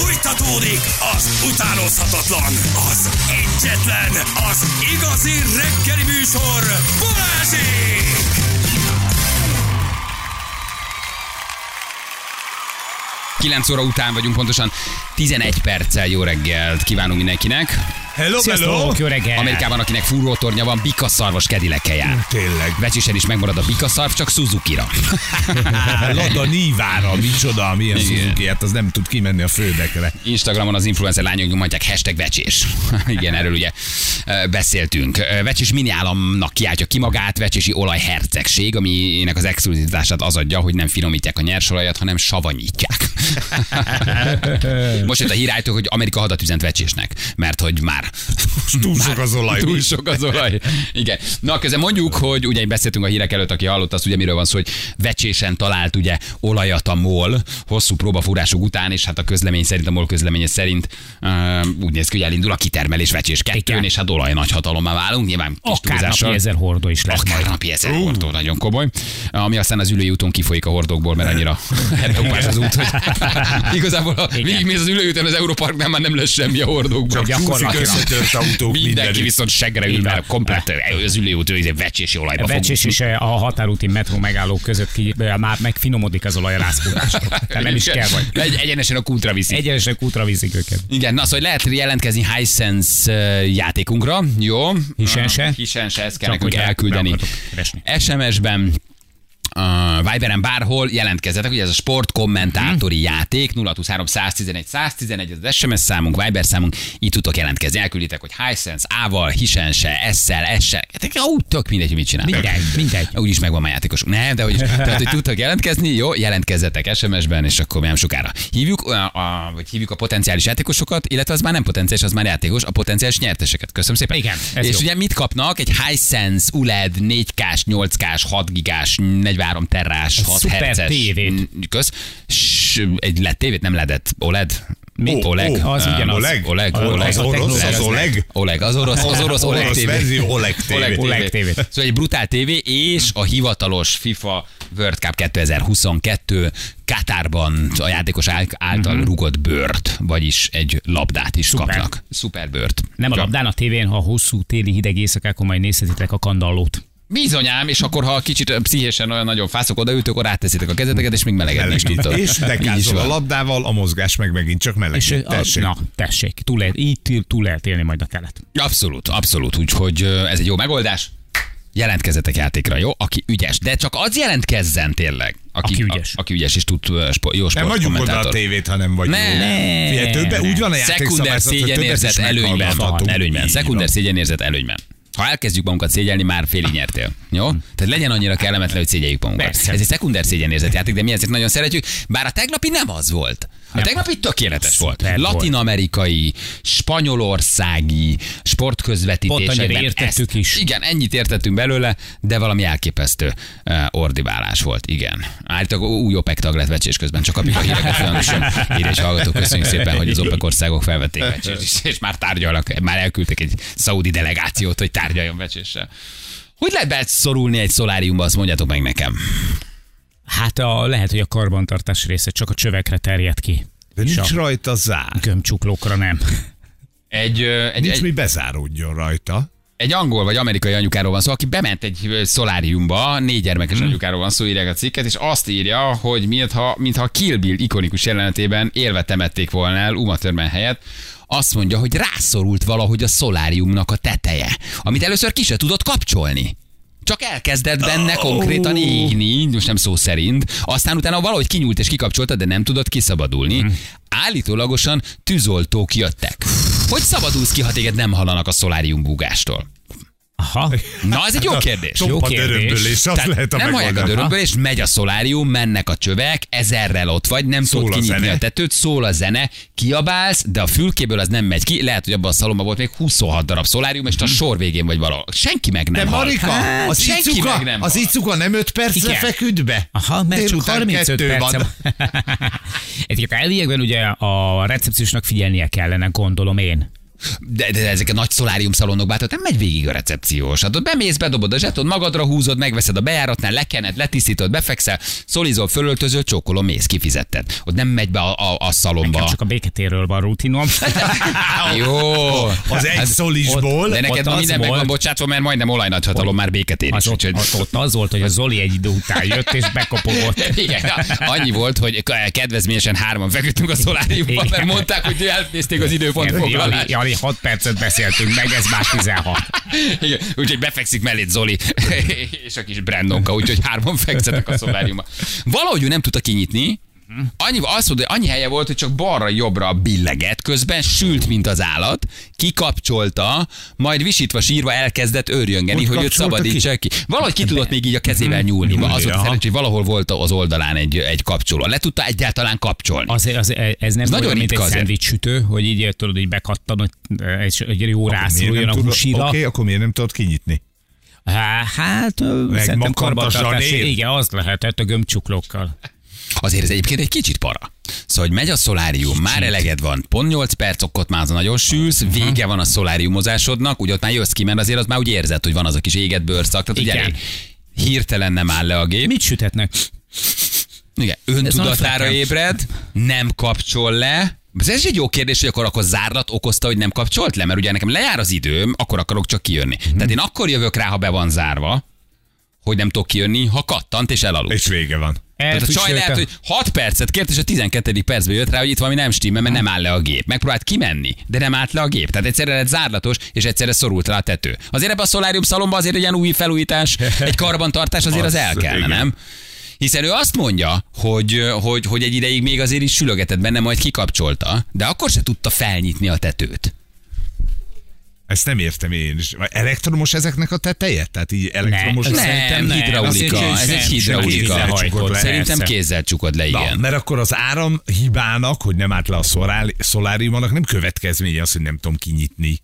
Fújtatódik az utánozhatatlan, az egyetlen, az igazi reggeli műsor, Balázsék! Kilenc óra után vagyunk, pontosan 11 perccel jó reggelt kívánunk mindenkinek. Hello, hello! Sziasztok, jó reggel! Amerikában, akinek furrótornya van, bikaszarvas kedilekkel jár. Tényleg. Vecsisen is megmarad a bikaszarv, csak Suzuki-ra. Lada Nívára, micsoda, milyen Igen. Suzuki, hát az nem tud kimenni a földekre. Instagramon az influencer lányok nyomatják hashtag vecsés. Igen, erről ugye beszéltünk. Vecsés mini államnak kiáltja ki magát, vecsési olajhercegség, aminek az exkluzivitását az adja, hogy nem finomítják a nyersolajat, hanem savanyítják. Most jött a hírájtó, hogy Amerika hadat üzent vecsésnek, mert hogy már Túl sok az olaj. Túl sok az olaj. Igen. Na, közben mondjuk, hogy ugye beszéltünk a hírek előtt, aki hallott, azt ugye miről van szó, hogy vecsésen talált ugye olajat a MOL hosszú próbafúrások után, és hát a közlemény szerint, a MOL közleménye szerint uh, úgy néz ki, hogy elindul a kitermelés vecsés kettőn, és hát olaj nagy hatalommal válunk, nyilván kis Akár napi ezer hordó is lesz Akár majd. napi ezer hordó, nagyon komoly. Ami aztán az ülői úton kifolyik a hordókból, mert annyira hettopás az út, hogy igazából Igen. végigmész az ülői úton az Európarknál már nem lesz semmi a hordókból. Csak gyakorlatilag. Összetört autók Mindenki mindenütt. viszont seggre ül, mert komplett az ülőút ő vecsési olajba A vecsés is a határúti metró megállók között ki, már megfinomodik az olaj a rászkódástól. Tehát nem is kell vagy. Egy, egyenesen a kútra viszi. Egy... Egyenesen útra viszik őket. Igen, na, szóval lehet jelentkezni Hisense uh, játékunkra, jó? Hisense? Hisense, ezt kell Csak nekünk elküldeni. SMS-ben Uh, Viberen bárhol jelentkezzetek, ugye ez a sportkommentátori hmm. játék 0223 111 111 az SMS számunk, Viber számunk, így tudtok jelentkezni, elkülditek, hogy Hisense A-val, Hisense, S-szel, S-sel, hát, ó, tök mindegy, hogy mit csinálnak. Mindegy, mindegy. Úgyis megvan már játékosunk. Nem, de hogy, tehát, hogy tudtak jelentkezni, jó, jelentkezzetek SMS-ben, és akkor nem sokára. Hívjuk, a, a, vagy hívjuk a potenciális játékosokat, illetve az már nem potenciális, az már játékos, a potenciális nyerteseket. Köszönöm szépen. Igen, ez és jó. ugye mit kapnak? Egy Hisense ULED 4K-s, 8K-s, 6 gigás, 43 terrás, Egy 6 szuper herces. tévét. Kösz. S, egy LED tévét, nem ledet, OLED. Mi? OLEG. Ó, az ugyanaz. OLEG. OLEG. OLEG. az orosz, az. Oleg? Oleg, az orosz, az orosz Oleg TV. verzió Oleg TV. Oleg. Oleg TV. Szóval egy brutál TV és a hivatalos FIFA World Cup 2022 Katárban a játékos ál- által uh-huh. rugott bört, vagyis egy labdát is Szuper. kapnak. Szuper bört. Nem a labdán, a tévén, ha hosszú téli hideg éjszakákon majd nézhetitek a kandallót. Bizonyám, és akkor ha kicsit pszichésen olyan nagyon fászok odaütök, akkor ráteszitek a kezeteket, és még melegedni is tudtok. És dekázol a labdával, a mozgás meg megint csak meleg. És Tessék. na, tessék, túl lehet, így túl lehet élni majd a telet. Abszolút, abszolút. Úgyhogy ez egy jó megoldás. Jelentkezzetek játékra, jó? Aki ügyes. De csak az jelentkezzen tényleg. Aki ügyes. A, aki ügyes és tud ö, spo, jó Nem adjuk oda a tévét, ha nem vagy Ne. jó. Figyelj, többe, úgy van a Szekunder többet szégyenérzet előnyben. Előnyben. Szekunder van. szégyenérzet előnyben. Ha elkezdjük magunkat szégyelni, már félig nyertél. Jó? Tehát legyen annyira kellemetlen, hogy szégyeljük magunkat. Persze. Ez egy szekunder szégyenérzet játék, de mi ezért nagyon szeretjük. Bár a tegnapi nem az volt. A tegnapi tökéletes volt. Latin-amerikai, spanyolországi, sportközvetítésekben. Pont értettük ezt- is. Igen, ennyit értettünk belőle, de valami elképesztő uh, ordibálás volt. Igen. Állítólag új OPEC tag lett vecsés közben, csak a híreket. Írja és hallgatók, köszönjük szépen, hogy az OPEC országok felvették vecsést, és, és már tárgyalnak, már elküldtek egy szaudi delegációt, hogy tárgyaljon vecséssel. Hogy lehet beszorulni egy szoláriumba, azt mondjátok meg nekem. Hát a, lehet, hogy a karbantartás része csak a csövekre terjed ki. De És nincs a rajta zár. gömbcsuklókra nem. Egy, ö, egy, Nincs egy, mi bezáródjon rajta. egy angol vagy amerikai anyukáról van szó, aki bement egy szoláriumba, négy gyermekes Mhm. anyukáról van szó, írják a cikket, és azt írja, hogy mintha, mintha Kill Bill ikonikus jelenetében élve temették volna el Uma Thurman helyett, azt mondja, hogy rászorult valahogy a szoláriumnak a teteje, amit először ki se tudott kapcsolni. Csak elkezdett benne konkrétan égni, most nem szó szerint, aztán utána valahogy kinyúlt és kikapcsolta, de nem tudott kiszabadulni. Állítólagosan tűzoltók jöttek. Hogy szabadulsz ki, ha téged nem hallanak a szolárium búgástól? Aha. Na, ez egy jó kérdés. Jó kérdés. Tehát lehet a nem hallják a dörömből, és megy a szolárium, mennek a csövek, ezerrel ott vagy, nem Szól tudod a kinyitni zene. a tetőt, szól a zene, kiabálsz, de a fülkéből az nem megy ki, lehet, hogy abban a szalomban volt még 26 darab szolárium, és a sor végén vagy valahol. Senki meg nem De. Marika, Hát, az senki icuka, meg nem az icuka nem 5 percre Igen. feküdt be? Aha, mert csak Délután 35 kettő perce van. van. Egyébként elviekben ugye a recepciósnak figyelnie kellene, gondolom én. De, de ezek a nagy szolárium szalonokban, tehát nem megy végig a recepciós. Hát ott bemész, bedobod a zsetot, magadra húzod, megveszed a bejáratnál, lekened, letisztítod, befekszel, szolizol, fölöltözöl, csókolom, mész, kifizetted. Ott nem megy be a, a, a szalomba. Nekem csak a béketérről van rutinom. Jó. Az egy szolisból. De neked ott ma az minden meg van volt- bocsátva, mert majdnem olajnagyhatalom már béketér Az is. ott, ott, ott az volt, hogy a Zoli egy idő után jött és bekopogott. Igen, annyi volt, hogy kedvezményesen hárman feküdtünk a szoláriumban, mert mondták, hogy elnézték az időpont Jani, Jani, 6 percet beszéltünk meg, ez már 16. Igen, úgyhogy befekszik mellé Zoli és a kis Brandonka, úgyhogy hárman fekszetek a szoláriumban. Valahogy ő nem tudta kinyitni, Annyi, azt mondta, hogy annyi helye volt, hogy csak balra-jobbra billeget, közben sült, mint az állat, kikapcsolta, majd visítva sírva elkezdett őrjöngeni, Hogy hogy őt szabadítsa ki. Valahogy ki tudott még így a kezével nyúlni. Nyúlni, Az volt szerencsé, hogy valahol volt az oldalán egy, egy kapcsoló. Le tudta egyáltalán kapcsolni. Az, az, ez nem Ez nagyon olyan, mint egy szendvics sütő, hogy így tudod, így bekattan, hogy és egy jó rászoruljon a húsira. Oké, akkor miért nem tudod kinyitni? Há, Hát, ö, szerintem karbantartás. Igen, az lehetett a gömbcsuklókkal. Azért ez egyébként egy kicsit para. Szóval, hogy megy a szolárium, már eleged van, pont 8 perc, ott már nagyon sülsz, vége van a szoláriumozásodnak, úgy ott már jössz ki, mert azért az már úgy érzed, hogy van az a kis éget bőrszak, tehát ugye elég hirtelen nem áll le a gép. Mit sütetnek? Igen, öntudatára ébred, nem kapcsol le, ez is egy jó kérdés, hogy akkor, akkor zárlat okozta, hogy nem kapcsolt le, mert ugye nekem lejár az időm, akkor akarok csak kijönni. Tehát én akkor jövök rá, ha be van zárva, hogy nem tudok kijönni, ha kattant és elaludt. És vége van. Tehát a csaj lehet, hogy 6 percet kért, és a 12. percben jött rá, hogy itt valami nem stimmel, mert nem áll le a gép. Megpróbált kimenni, de nem állt le a gép. Tehát egyszerre lett zárlatos, és egyszerre szorult rá a tető. Azért ebbe a szolárium szalomba azért egy ilyen új felújítás, egy karbantartás azért az, Az, el kellene, igen. nem? Hiszen ő azt mondja, hogy, hogy, hogy egy ideig még azért is sülögetett benne, majd kikapcsolta, de akkor se tudta felnyitni a tetőt. Ezt nem értem én is. Vagy Elektromos ezeknek a teteje? Tehát így elektromos... Nem, az- Szerintem Nem, hidraulika, ez egy hidraulika. kézzel le, Szerintem kézzel csukod le, Na, igen. mert akkor az áram hibának, hogy nem állt le a szolár- szoláriumának, nem következménye az, hogy nem tudom kinyitni.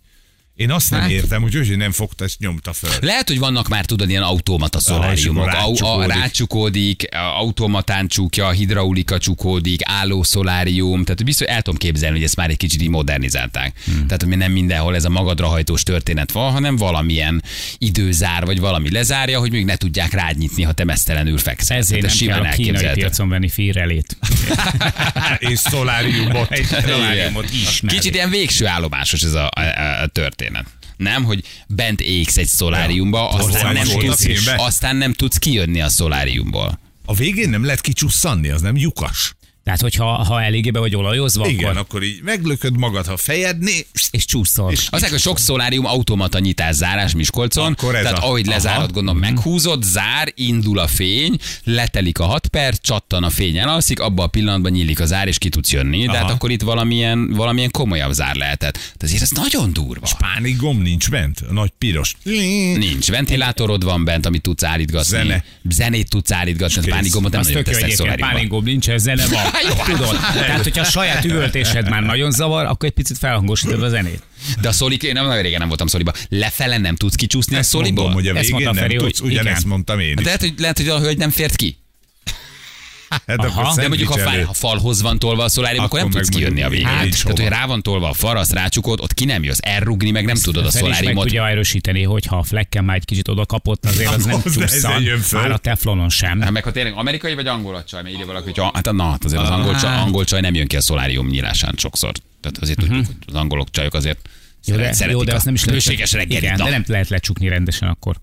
Én azt nem Hát- értem, hogy hogy nem fogta, és nyomta föl. Lehet, hogy vannak már, tudod, ilyen automata szoláriumok. Au, a, rácsukódik. rácsukódik, automatán csukja, hidraulika csukódik, álló szolárium. Tehát biztos el tudom képzelni, hogy ezt már egy kicsit így modernizálták. Hmm. Tehát, hogy nem mindenhol ez a magadra hajtós történet van, hanem valamilyen időzár, vagy valami lezárja, hogy még ne tudják rád nyitni, ha te mesztelenül fekszel. Ezért ez nem kell a kínai piacon venni firrelét. és szoláriumot. Szoláriumot ismer. Kicsit ilyen végső állomásos ez a, a, a történet. Nem, hogy bent égsz egy szoláriumba, aztán Hozzá nem, tudsz, aztán nem tudsz kijönni a szoláriumból. A végén nem lehet kicsusszanni, az nem lyukas. Tehát, hogyha ha eléggé be vagy olajozva, Igen, akkor, akkor így meglököd magad, ha fejedné, és csúszol. És- Az hogy sok szolárium automata nyitás zárás Miskolcon, Akkor ez tehát a- ahogy lezárod, Aha. Mhm. gondolom meghúzod, zár, indul a fény, letelik a 6 perc, csattan a fény, elalszik, abban a pillanatban nyílik a zár, és ki tudsz jönni, de hát Aha. akkor itt valamilyen, valamilyen komolyabb zár lehetett. De azért ez nagyon durva. pánikgomb nincs bent, a nagy piros. Nincs. Ventilátorod van bent, amit tudsz állítgatni. Zene. Zenét tudsz állítgatni, a kész. pánikgombot nem Az nagyon tesznek szoláriumban. pánikgomb nincs, ez zene van. Hát jó, hát- Tudod? Tehát, hogyha a saját üvöltésed már nagyon zavar, akkor egy picit felhangosítod a zenét. De a szólik, én nem nagyon régen nem voltam szóliba. Lefele nem tudsz kicsúszni a Ezt mondom, hogy a Ezt végén mondta nem Feri, hogy tudsz, ugyanezt mondtam én Hát is. lehet, hogy, lehet, hogy a hölgy nem fért ki. Hát Aha. De mondjuk, ha fal, ha falhoz van tolva a szolárium, akkor, Akkor nem tudsz kijönni a végén. nincs Tehát, hogy rá van tolva a fal, azt rácsukod, ott ki nem jössz. Elrugni meg nem tudod a is meg szoláriumot. tudja erősíteni, hogyha a flekken már egy kicsit oda kapott, azért az nem csúszan. Már a teflonon sem. Hát meg ha tényleg amerikai vagy angol a csaj, mert írja valaki, hogy ah, hát na, hát azért az angol csaj, angol csaj nem jön ki a szolárium nyílásán sokszor. Tehát azért tudjuk, hogy az angolok csajok azért Jó, de, jó, de azt nem is lehet. reggelit. Igen, de nem lehet lecsukni rendesen akkor.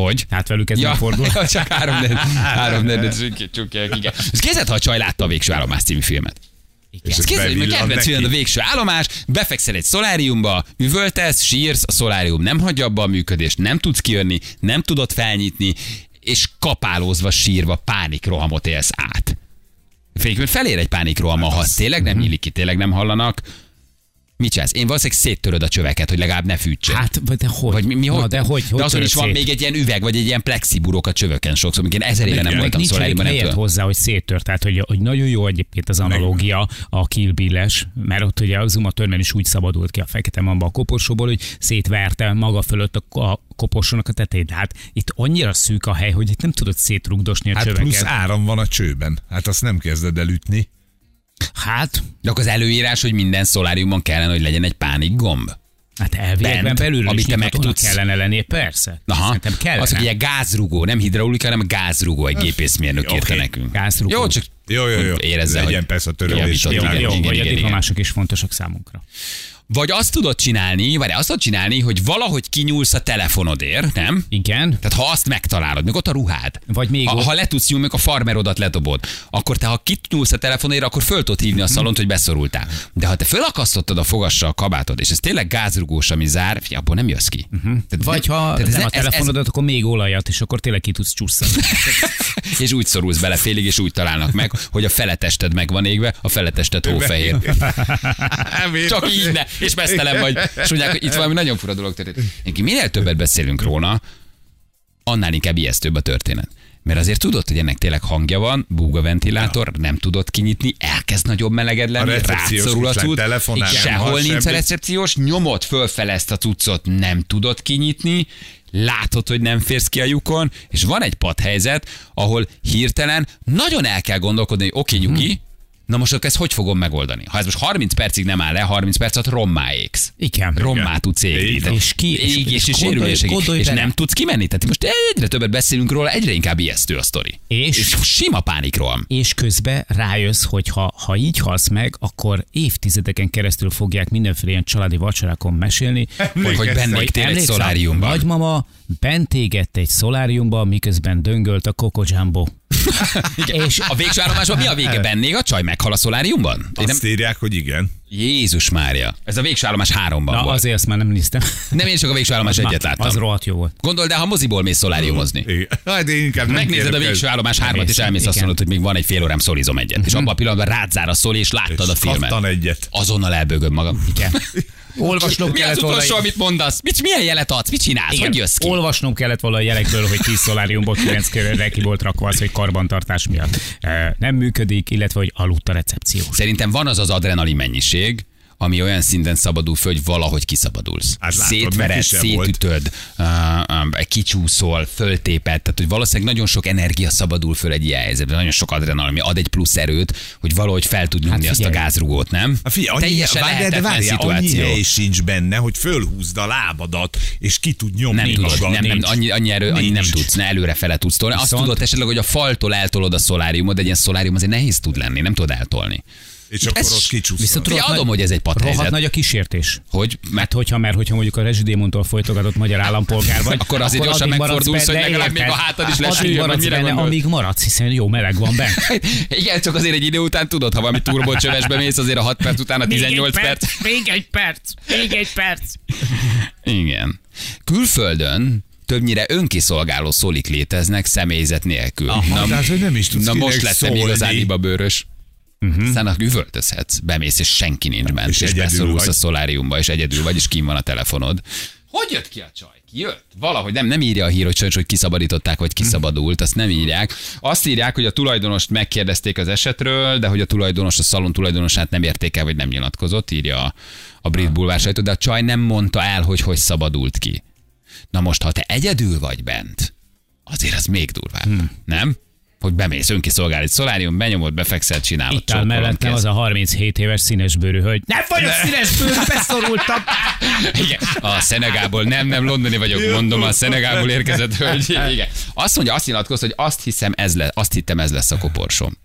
Hogy? Tehát velük ez Ja, nem fordul. ja, csak három negyed, három negyed csukják, igen. Ez képzeld, ha a csaj látta a Végső állomás című filmet. És Ez ez képzeld, hogy kedvenc neki. film a végső állomás, befekszel egy szoláriumba, üvöltesz, sírsz, a szolárium nem hagyja abba a működést, nem tudsz kijönni, nem tudod felnyitni, és kapálózva, sírva pánikrohamot élsz át. Félként felér egy pánikroham, ha az tényleg nem nyílik ki, tényleg nem hallanak. Mit csinálsz? Én valószínűleg széttöröd a csöveket, hogy legalább ne fűtsön. Hát, vagy de hogy? vagy mi, mi Na, hogy? de hogy? hogy de azon is van szét? még egy ilyen üveg, vagy egy ilyen plexiburok a csövöken sokszor. Még én ezer éve nem voltam szoláriumban, nem tudom. hozzá, hogy széttört. Tehát, hogy, hogy nagyon jó egyébként az analógia a Kill Bill-es, mert ott ugye az Uma Thurman is úgy szabadult ki a fekete mamba a koporsóból, hogy szétverte maga fölött a, a koporsónak a tetejét. Hát itt annyira szűk a hely, hogy itt nem tudod szétrugdosni a Hát csöveket. plusz áram van a csőben. Hát azt nem kezded el ütni. Hát, De akkor az előírás, hogy minden szoláriumon kellene, hogy legyen egy pánik gomb. hát elviekben Bent, belül amit te meg tudsz. kellene lennie, persze. Aha. Szerintem kellene. Az, hogy ilyen gázrugó, nem hidraulika, hanem gázrugó, egy gépészmérnök Oké. írta nekünk. Gázrugó. Jó, csak Jó, jó, jó. érezze, Legyen hogy persze a törődés. jó, igen, jó, igen, a igen, igen. diplomások is fontosak számunkra. Vagy azt tudod csinálni, vagy azt tudod csinálni, hogy valahogy kinyúlsz a telefonodért, nem? Igen. Tehát ha azt megtalálod, még ott a ruhád. Vagy még ha, ott- ha le tudsz nyúlni, a farmerodat ledobod, akkor te ha kinyúlsz a telefonért, akkor föl tudod hívni a szalont, hogy beszorultál. De ha te fölakasztottad a fogassa a kabátod, és ez tényleg gázrugós, ami zár, fi, abból nem jössz ki. Tehát Vagy ha tehát ez nem ne- a ez- ez- telefonodat, akkor még olajat, és akkor tényleg ki tudsz csúszani. és úgy szorulsz bele félig, és úgy találnak meg, hogy a feletested meg van égve, a feletested hófehér. Csak így ne, és mesztelen vagy. És mondják, hogy itt valami nagyon fura dolog történt. Én minél többet beszélünk róla, annál inkább ijesztőbb a történet. Mert azért tudod, hogy ennek tényleg hangja van, búg a ventilátor, nem tudod kinyitni, elkezd nagyobb meleged lenni, rátszorul a nem sehol nincs a semmit. recepciós, nyomod fölfele ezt a cuccot, nem tudod kinyitni, látod, hogy nem férsz ki a lyukon, és van egy padhelyzet, ahol hirtelen nagyon el kell gondolkodni, hogy oké, okay, nyugi, Na most akkor ezt hogy fogom megoldani? Ha ez most 30 percig nem áll le, 30 perc alatt rommá égsz. Igen. Rommá tudsz égni. És ki- és- égés és és gondolj- sérülések. gondolj És nem tudsz kimenni. Tehát most egyre többet beszélünk róla, egyre inkább ijesztő a sztori. És? és sima pánikroham. és közben rájössz, hogy ha, ha így halsz meg, akkor évtizedeken keresztül fogják mindenféle ilyen családi vacsorákon mesélni, Hogy, hogy benne égtél egy szoláriumban. Nagymama bent égett egy szoláriumba, miközben döngölt a Coco És a végső állomásban mi a vége bennék? A csaj meghal a szoláriumban? Én nem... Azt írják, hogy igen. Jézus Mária. Ez a végső állomás háromban Na, volt. azért azt már nem néztem. Nem én csak a végső állomás egyet láttam. Az rohadt jó volt. Gondold el, ha moziból mész szoláriumozni. Igen. Hát én inkább nem Megnézed a végső állomás hármat, és Elmész, azt mondod, hogy még van egy fél órám szolizom egyet. És abban a pillanatban rád zár a szoli, és láttad a filmet. egyet. Azonnal elbögöd magam. Igen. Olvasnom Mi az kellett volna... utolsó, amit mondasz? Mit, milyen jelet adsz? Mit csinálsz? Igen, Hogy jössz ki? olvasnom kellett volna a jelekből, hogy 10 szoláriumból 9 körre ki volt rakva az, hogy karbantartás miatt eh, nem működik, illetve hogy aludt a recepció. Szerintem van az az adrenalin mennyiség, ami olyan szinten szabadul föl, hogy valahogy kiszabadulsz. Hát látod, Szétvered, szétütöd, kicsúszol, föltéped, tehát hogy valószínűleg nagyon sok energia szabadul föl egy ilyen helyzetben, nagyon sok adrenalin, ami ad egy plusz erőt, hogy valahogy fel tud nyomni azt a gázrugót, nem? Hát figyelj, annyi, Teljesen várjál, de lehetetlen várjál, annyi szituáció. hely sincs benne, hogy fölhúzd a lábadat, és ki tud nyomni Nem tudod, magad. nem, nem, annyi, annyi erő, annyi nem tudsz, ne előre fele tudsz tolni. Azt Viszont- tudod esetleg, hogy a faltól eltolod a szoláriumot, de egy ilyen szolárium azért nehéz tud lenni, nem tudod eltolni. És akkor Ez- ott kicsúszol. Viszont Figyelj, adom, hogy ez egy padhelyzet. nagy a kísértés. Hogy, Mert hogyha, mert hogyha mondjuk a rezsidémontól folytogatott magyar állampolgár vagy, Akkor azért gyorsan addig maradsz megfordulsz, hogy legalább még a hátad is Addig lesüljön, maradsz mire benne, amíg maradsz, hiszen jó meleg van benne. Igen, csak azért egy idő után tudod, ha valami turbócsövesbe mész, azért a 6 perc után a 18 perc. Még egy perc, még egy perc. Igen. Külföldön többnyire önkiszolgáló szolik léteznek személyzet nélkül. Aha, tehát, hogy nem is tudsz na most lettem szólni. igazán ibabőrös. Uh-huh. Aztán üvöltözhetsz, bemész, és senki nincs bent, és, És beszorulsz a szoláriumba, és egyedül vagy, és kim van a telefonod. Hogy jött ki a csaj? Jött? Valahogy nem, nem írja a hír, hogy sajnos, hogy kiszabadították, vagy kiszabadult, azt nem írják. Azt írják, hogy a tulajdonost megkérdezték az esetről, de hogy a tulajdonos, a szalon tulajdonosát nem érték el, vagy nem nyilatkozott, írja a, a brit bulvár sajtó, de a csaj nem mondta el, hogy hogy szabadult ki. Na most, ha te egyedül vagy bent, azért az még durvább, hmm. nem? Hogy bemész önkiszolgál egy szolárium, benyomod, befekszel, csinálod. Itt áll mellettem az a 37 éves színesbőrű hölgy. Nem vagyok színesbőrű, beszorultam. Igen. A Szenegából, nem, nem, londoni vagyok, mondom, a Szenegából érkezett hölgy. Igen. Azt mondja, azt nyilatkoz, hogy azt hiszem ez lesz, azt hittem ez lesz a koporsom.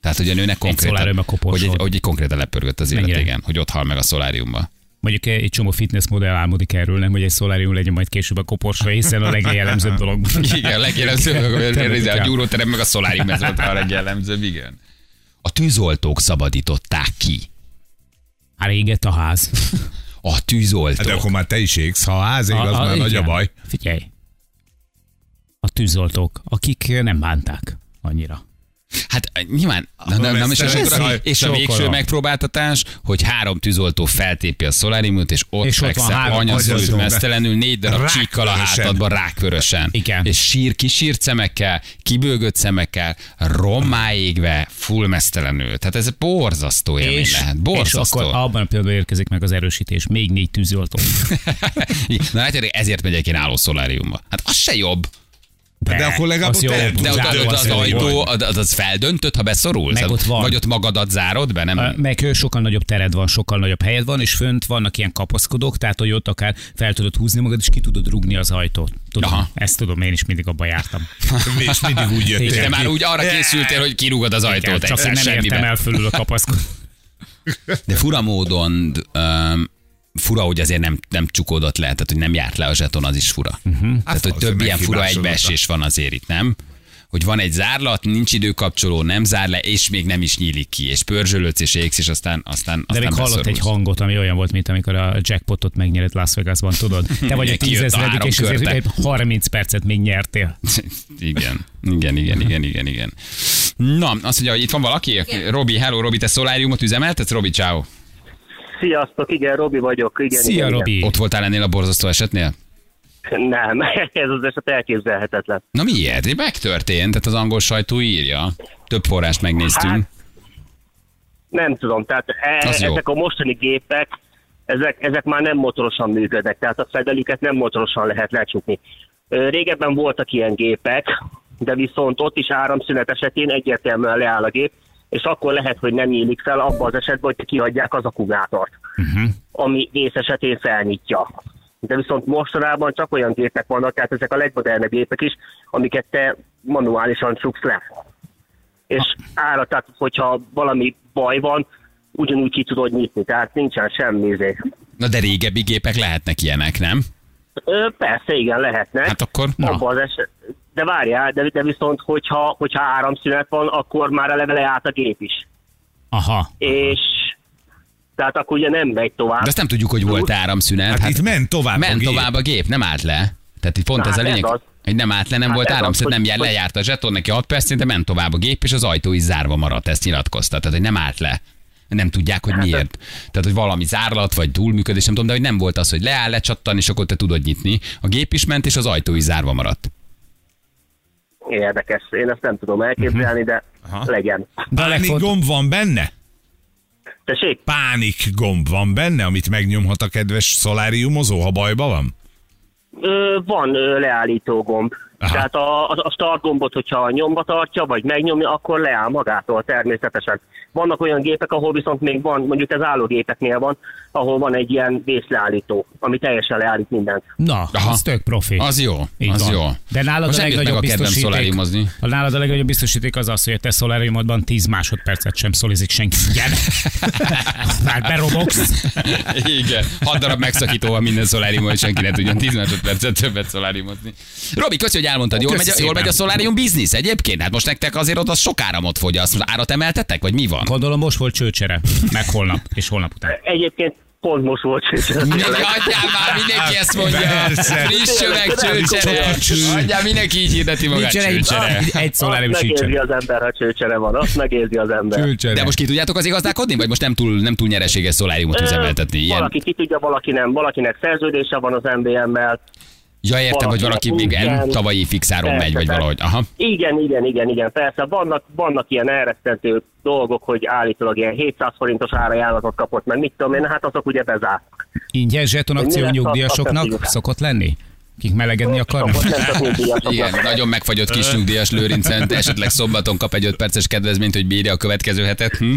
Tehát, hogy a nőnek konkrétan, a hogy, egy, hogy egy konkrétan lepörgött az élet, igen, hogy ott hal meg a szoláriumba. Mondjuk egy csomó fitnessmodell álmodik erről, nem, hogy egy szolárium legyen majd később a koporsó, hiszen a legjellemzőbb dolog. Igen, a legjellemzőbb, Tényleg, a igen. gyúróterem meg a szolárium, ez volt a legjellemzőbb, igen. A tűzoltók szabadították ki. Hát égett a ház. A tűzoltók. Hát de akkor már te is égsz, ha a ház ég, az már nagy a igen. baj. Figyelj. A tűzoltók, akik nem bánták annyira. Hát nyilván, na, na, na, és, és, és a végső megpróbáltatás, hogy három tűzoltó feltépi a szoláriumot, és ott, És fekszel agyazó, mesztelenül, négy darab csíkkal a hátadban, rákvörösen. Igen. És sír, kisírt szemekkel, kibőgött szemekkel, rommá égve, full mesztelenül. Tehát ez borzasztó élmény És, lehet. és Borzasztó. akkor abban a pillanatban érkezik meg az erősítés. Még négy tűzoltó. Na látjátok, ezért megyek én álló szoláriumba. Hát az se jobb. De akkor legalább az ott el- De ott az, az, ajtó, az, az feldöntött, ha beszorul? Meg ott van. Vagy ott magadat zárod be? Nem? Meg sokkal nagyobb tered van, sokkal nagyobb helyed van, és fönt vannak ilyen kapaszkodók, tehát hogy ott akár fel tudod húzni magad, és ki tudod rugni az ajtót. Tudom, Aha. ezt tudom, én is mindig abba jártam. És mindig úgy jöttél ki. már úgy arra készültél, hogy kirúgod az Igen, ajtót csak egyszer én nem értem el fölül a kapaszkodót. De fura módon, um, fura, hogy azért nem, nem csukódott le, tehát hogy nem járt le a zseton, az is fura. Uh-huh. Tehát, Hát hogy az több ilyen fura egybeesés van azért itt, nem? Hogy van egy zárlat, nincs időkapcsoló, nem zár le, és még nem is nyílik ki, és pörzsölődsz, és égsz, és aztán, aztán, De aztán még hallott beszorulsz. egy hangot, ami olyan volt, mint amikor a jackpotot megnyered Las Vegasban, tudod? Te vagy a Igen, tízezredik, és ezért körte. egy 30 percet még nyertél. Igen, igen, igen, igen, igen, igen. Na, azt mondja, hogy itt van valaki? Robi, hello, Robi, te szoláriumot üzemeltetsz? Robi, ciao. Sziasztok, igen, Robi vagyok. Igen, Szia, igen, Robi! Ott voltál ennél a borzasztó esetnél? Igen. Nem, ez az eset elképzelhetetlen. Na miért? Megtörtént, tehát az angol sajtó írja. Több forrást megnéztünk. Hát, Nem tudom, tehát e- Az jó. ezek a mostani gépek, ezek, ezek már nem motorosan működnek, tehát a fedelüket nem motorosan lehet lecsukni. Régebben voltak ilyen gépek, de viszont ott is áramszünet esetén egyértelműen leáll a gép, és akkor lehet, hogy nem nyílik fel abban az esetben, hogy kihagyják az akkumulátort, uh-huh. ami vész esetén felnyitja. De viszont mostanában csak olyan gépek vannak, tehát ezek a legmodernebb gépek is, amiket te manuálisan csuksz le. És ára, tehát hogyha valami baj van, ugyanúgy ki tudod nyitni, tehát nincsen semmi izé. Na de régebbi gépek lehetnek ilyenek, nem? Ö, Persze, igen, lehetnek. Hát akkor, Na. Abban az eset, de várjál, de, de viszont, hogyha, hogyha áramszünet van, akkor már eleve leállt a gép is. Aha. És tehát akkor ugye nem megy tovább. De azt nem tudjuk, hogy volt áramszünet. Hát itt ment tovább a ment gép. tovább a gép, nem állt le. Tehát itt pont Na, ez a hát ez lényeg, az. hogy nem állt le, nem Hát volt ez áramszünet, nem jel, lejárt a zseton, neki 6 perc, de ment tovább a gép, és az ajtó is zárva maradt, ezt nyilatkozta. Tehát, hogy nem állt le. Nem tudják, hogy Hát miért. Tehát, hogy valami zárlat, vagy túlműködés, nem tudom, de hogy nem volt az, hogy leáll, lecsattan, és akkor te tudod nyitni. A gép is ment, és az ajtó is zárva maradt. Érdekes, én ezt nem tudom elképzelni, de Aha. legyen. De a Pánik legfont... gomb van benne? Tessék? Pánik gomb van benne, amit megnyomhat a kedves szoláriumozó, ha bajba van? Ö, van ö, leállító gomb. Aha. Tehát a, a, a start gombot, hogyha nyomba tartja, vagy megnyomja, akkor leáll magától természetesen. Vannak olyan gépek, ahol viszont még van, mondjuk ez állógépeknél van, ahol van egy ilyen vészleállító, ami teljesen leállít mindent. Na, Aha. az tök profi. Az jó, Így az van. jó. De nálad Most a legnagyobb a biztosíték, a nálad a legnagyobb biztosíték az az, hogy a te szoláriumodban 10 másodpercet sem szolizik senki. Gyere! Már berobogsz. Igen, hat darab megszakító van minden szoláriumon, és senki ne tudjon 10 másodpercet többet szoláriumozni. Robi, köszi, hogy elmondtad. Jól megy, a- jól megy a szolárium biznisz egyébként? Hát most nektek azért ott az sok áramot fogyaszt. Most árat emeltetek, vagy mi van? Gondolom most volt csőcsere, meg holnap, és holnap után. Egyébként pont most volt Mindegy, adjál már, mindenki ezt mondja. Persze. Friss csöveg, csőcsere. Adjál, mindenki így hirdeti magát, Nincsen egy, csőcsere. egy szolárium azt megérzi sincsen. az ember, ha csőcsere van, azt megérzi az ember. De most ki tudjátok az gazdálkodni, vagy most nem túl, nem túl nyereséges szoláriumot üzemeltetni? Ilyen... Valaki ki tudja, valaki nem. Valakinek szerződése van az MBM-mel. Ja, értem, hogy valaki még el, Igen. tavalyi fixáron megy, vagy Persze, valahogy. Aha. Igen, igen, igen, igen, persze. Vannak, vannak ilyen elrettentő dolgok, hogy állítólag ilyen 700 forintos árajánlatot kapott, meg mit tudom én, hát azok ugye bezártak. Ingyen zseton Hogy mi akció lesz, azt- azt nem nyugdíjasoknak szokott lenni? Kik melegedni akarnak? Igen, nagyon megfagyott kis nyugdíjas Lőrincen, esetleg szombaton kap egy 5 perces kedvezményt, hogy bírja a következő hetet. Hm?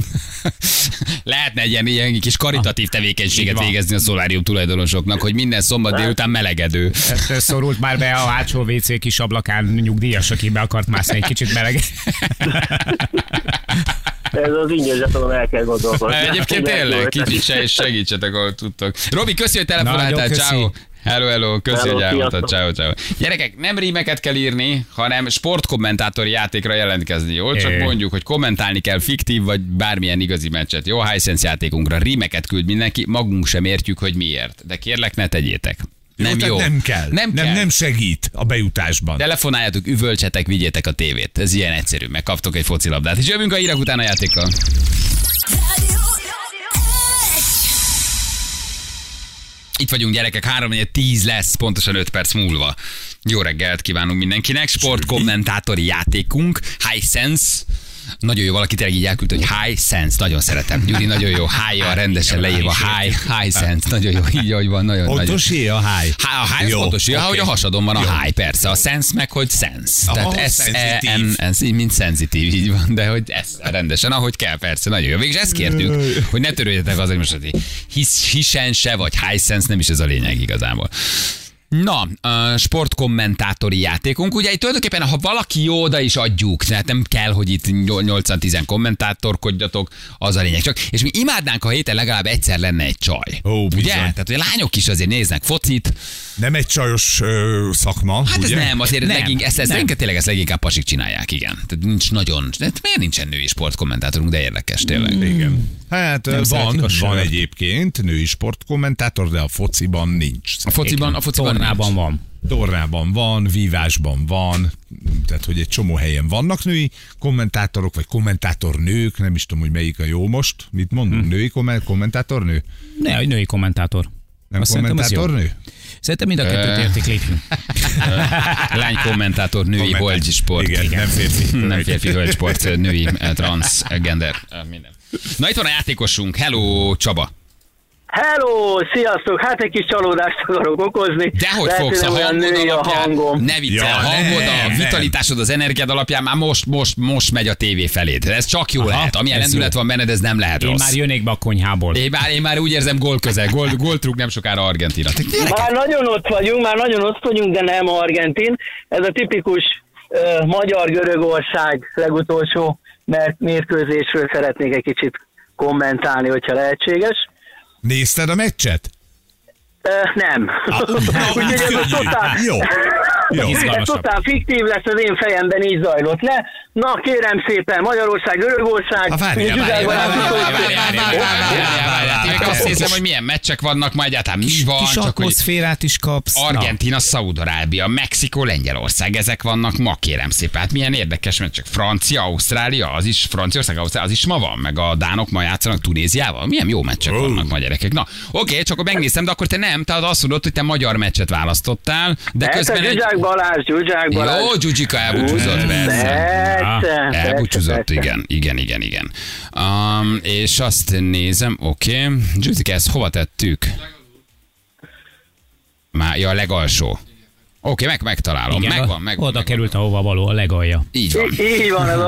Lehetne egy ilyen, ilyen kis karitatív Így tevékenységet végezni a szolárium tulajdonosoknak, hogy minden szombat délután melegedő. Ezt szorult már be a hátsó WC kis ablakán nyugdíjas, aki be akart mászni egy kicsit meleg. Ez az ingyen zsetonon el kell gondolkozni. Egyébként tényleg, kicsit se és segítsetek, ahol tudtok. Robi, köszi, hogy telefonáltál, ciao. Hello, hello, köszi, hogy elmondtad, ciao, ciao. Gyerekek, nem rímeket kell írni, hanem sportkommentátori játékra jelentkezni, jó? Csak É. mondjuk, hogy kommentálni kell fiktív vagy bármilyen igazi meccset, jó? Hisense játékunkra rímeket küld mindenki, magunk sem értjük, hogy miért. De kérlek, ne tegyétek. Nem tehát jó. Nem kell. Nem, nem, kell. nem segít a bejutásban. Telefonáljatok, üvölcsetek, vigyétek a tévét. Ez ilyen egyszerű. Megkaptok egy focilabdát. És jövünk a hírek után a játékkal. Itt vagyunk gyerekek, 3 10 lesz, pontosan 5 perc múlva. Jó reggelt kívánunk mindenkinek. Sportkommentátori játékunk, Hisense. Nagyon jó, valaki tényleg így elküldte, hogy high sense, nagyon szeretem. Gyuri, nagyon jó, high rendesen leírva, high, high sense, nagyon jó, így, ahogy van, nagyon, nagyon. Pontos jé a. Há, a high Jó, fontos, ja, oké. hogy a hasadon van a high, persze. A sense meg, hogy sense. Tehát en, ez így, mint szenzitív, így van, de hogy ez rendesen, ahogy kell, persze, nagyon jó. Végig ezt kértük, hogy ne törődjetek az, hogy most hogy hisz, hisense vagy high sense, nem is ez a lényeg igazából. Na, a sportkommentátori játékunk. Ugye itt tulajdonképpen, ha valaki jó, oda is adjuk. Tehát nem kell, hogy itt 8-10 kommentátorkodjatok, az a lényeg. Csak, és mi imádnánk, ha héten legalább egyszer lenne egy csaj. Ó, ugye? bizony. Tehát, hogy a lányok is azért néznek focit. Nem egy csajos ö, szakma, Hát ugye? ez nem, azért Nem, legink, ezt, ezt nem. nem. tényleg ezt leginkább pasik csinálják, igen. Tehát nincs nagyon, de miért nincsen női sportkommentátorunk, de érdekes tényleg. Igen. Hát Nem van, van egyébként női sportkommentátor, de a fociban nincs. A fociban, a fociban Tornában van. Tornában van, vívásban van, tehát hogy egy csomó helyen vannak női kommentátorok, vagy kommentátornők, nem is tudom, hogy melyik a jó most. Mit mondunk? Hm. Női komment- kommentátornő? Ne, egy női kommentátor. Nem Azt kommentátornő? Szerintem mind a kettőt értéklítünk. Lány kommentátor, női Kommentá- hölgy sport. Igen, nem férfi. Nem férfi hölgy sport, női, eh, trans, eh, gender, eh, minden. Na itt van a játékosunk. Hello, Csaba. Hello, sziasztok! Hát egy kis csalódást akarok okozni. Dehogy Lehet, fogsz a hangod női a alapján. hangom. Ne viccelj, Ja, a hangod, nem, a nem. vitalitásod, az energiád alapján már most, most, most megy a tévé feléd. Ez csak jó Aha, lehet. Amilyen lendület van benned, ez nem lehet Én rossz. már jönnék be a konyhából. Én már, én már úgy érzem gól közel, gól, gól trúg nem sokára Argentina. Már nagyon ott vagyunk, már nagyon ott vagyunk, de nem Argentin. Ez a tipikus uh, Magyar-Görögország legutolsó mert mérkőzésről szeretnék egy kicsit kommentálni, hogyha lehetséges. Nézted a meccset? Uh, nem. Úgyhogy ez a totál, Jó. Jó. ez totál fiktív lesz az én fejemben, így zajlott le. Na kérem szépen, Magyarország, Görögország. Azt nézem, hogy milyen meccsek vannak, majd egyáltalán mi van, Kis atmoszférát is kapsz. Na. Argentina, Szaudarábia, Mexikó, Lengyelország, ezek vannak ma, kérem szépen. Hát milyen érdekes meccsek. Francia, Ausztrália, az is, Franciaország, Ausztrália, az is ma van, meg a Dánok ma játszanak Tunéziával. Milyen jó meccsek vannak ma gyerekek. Na, oké, csak akkor megnéztem, de akkor te nem, tehát azt mondod, hogy te magyar meccset választottál, de közben egy... Zsuzsák Balázs, Zsuzsák Balázs. Jó, Gyugyika elbúcsúzott, persze. Elbúcsúzott, igen, igen, igen, igen. Um, és azt nézem, oké. Okay. Gyugyika, ezt hova tettük? Már, ja, a legalsó. Oké, okay, meg, megtalálom. Igen, megvan, megvan. Oda megvan. került, ahova való, a legalja. Így van. Így van, ez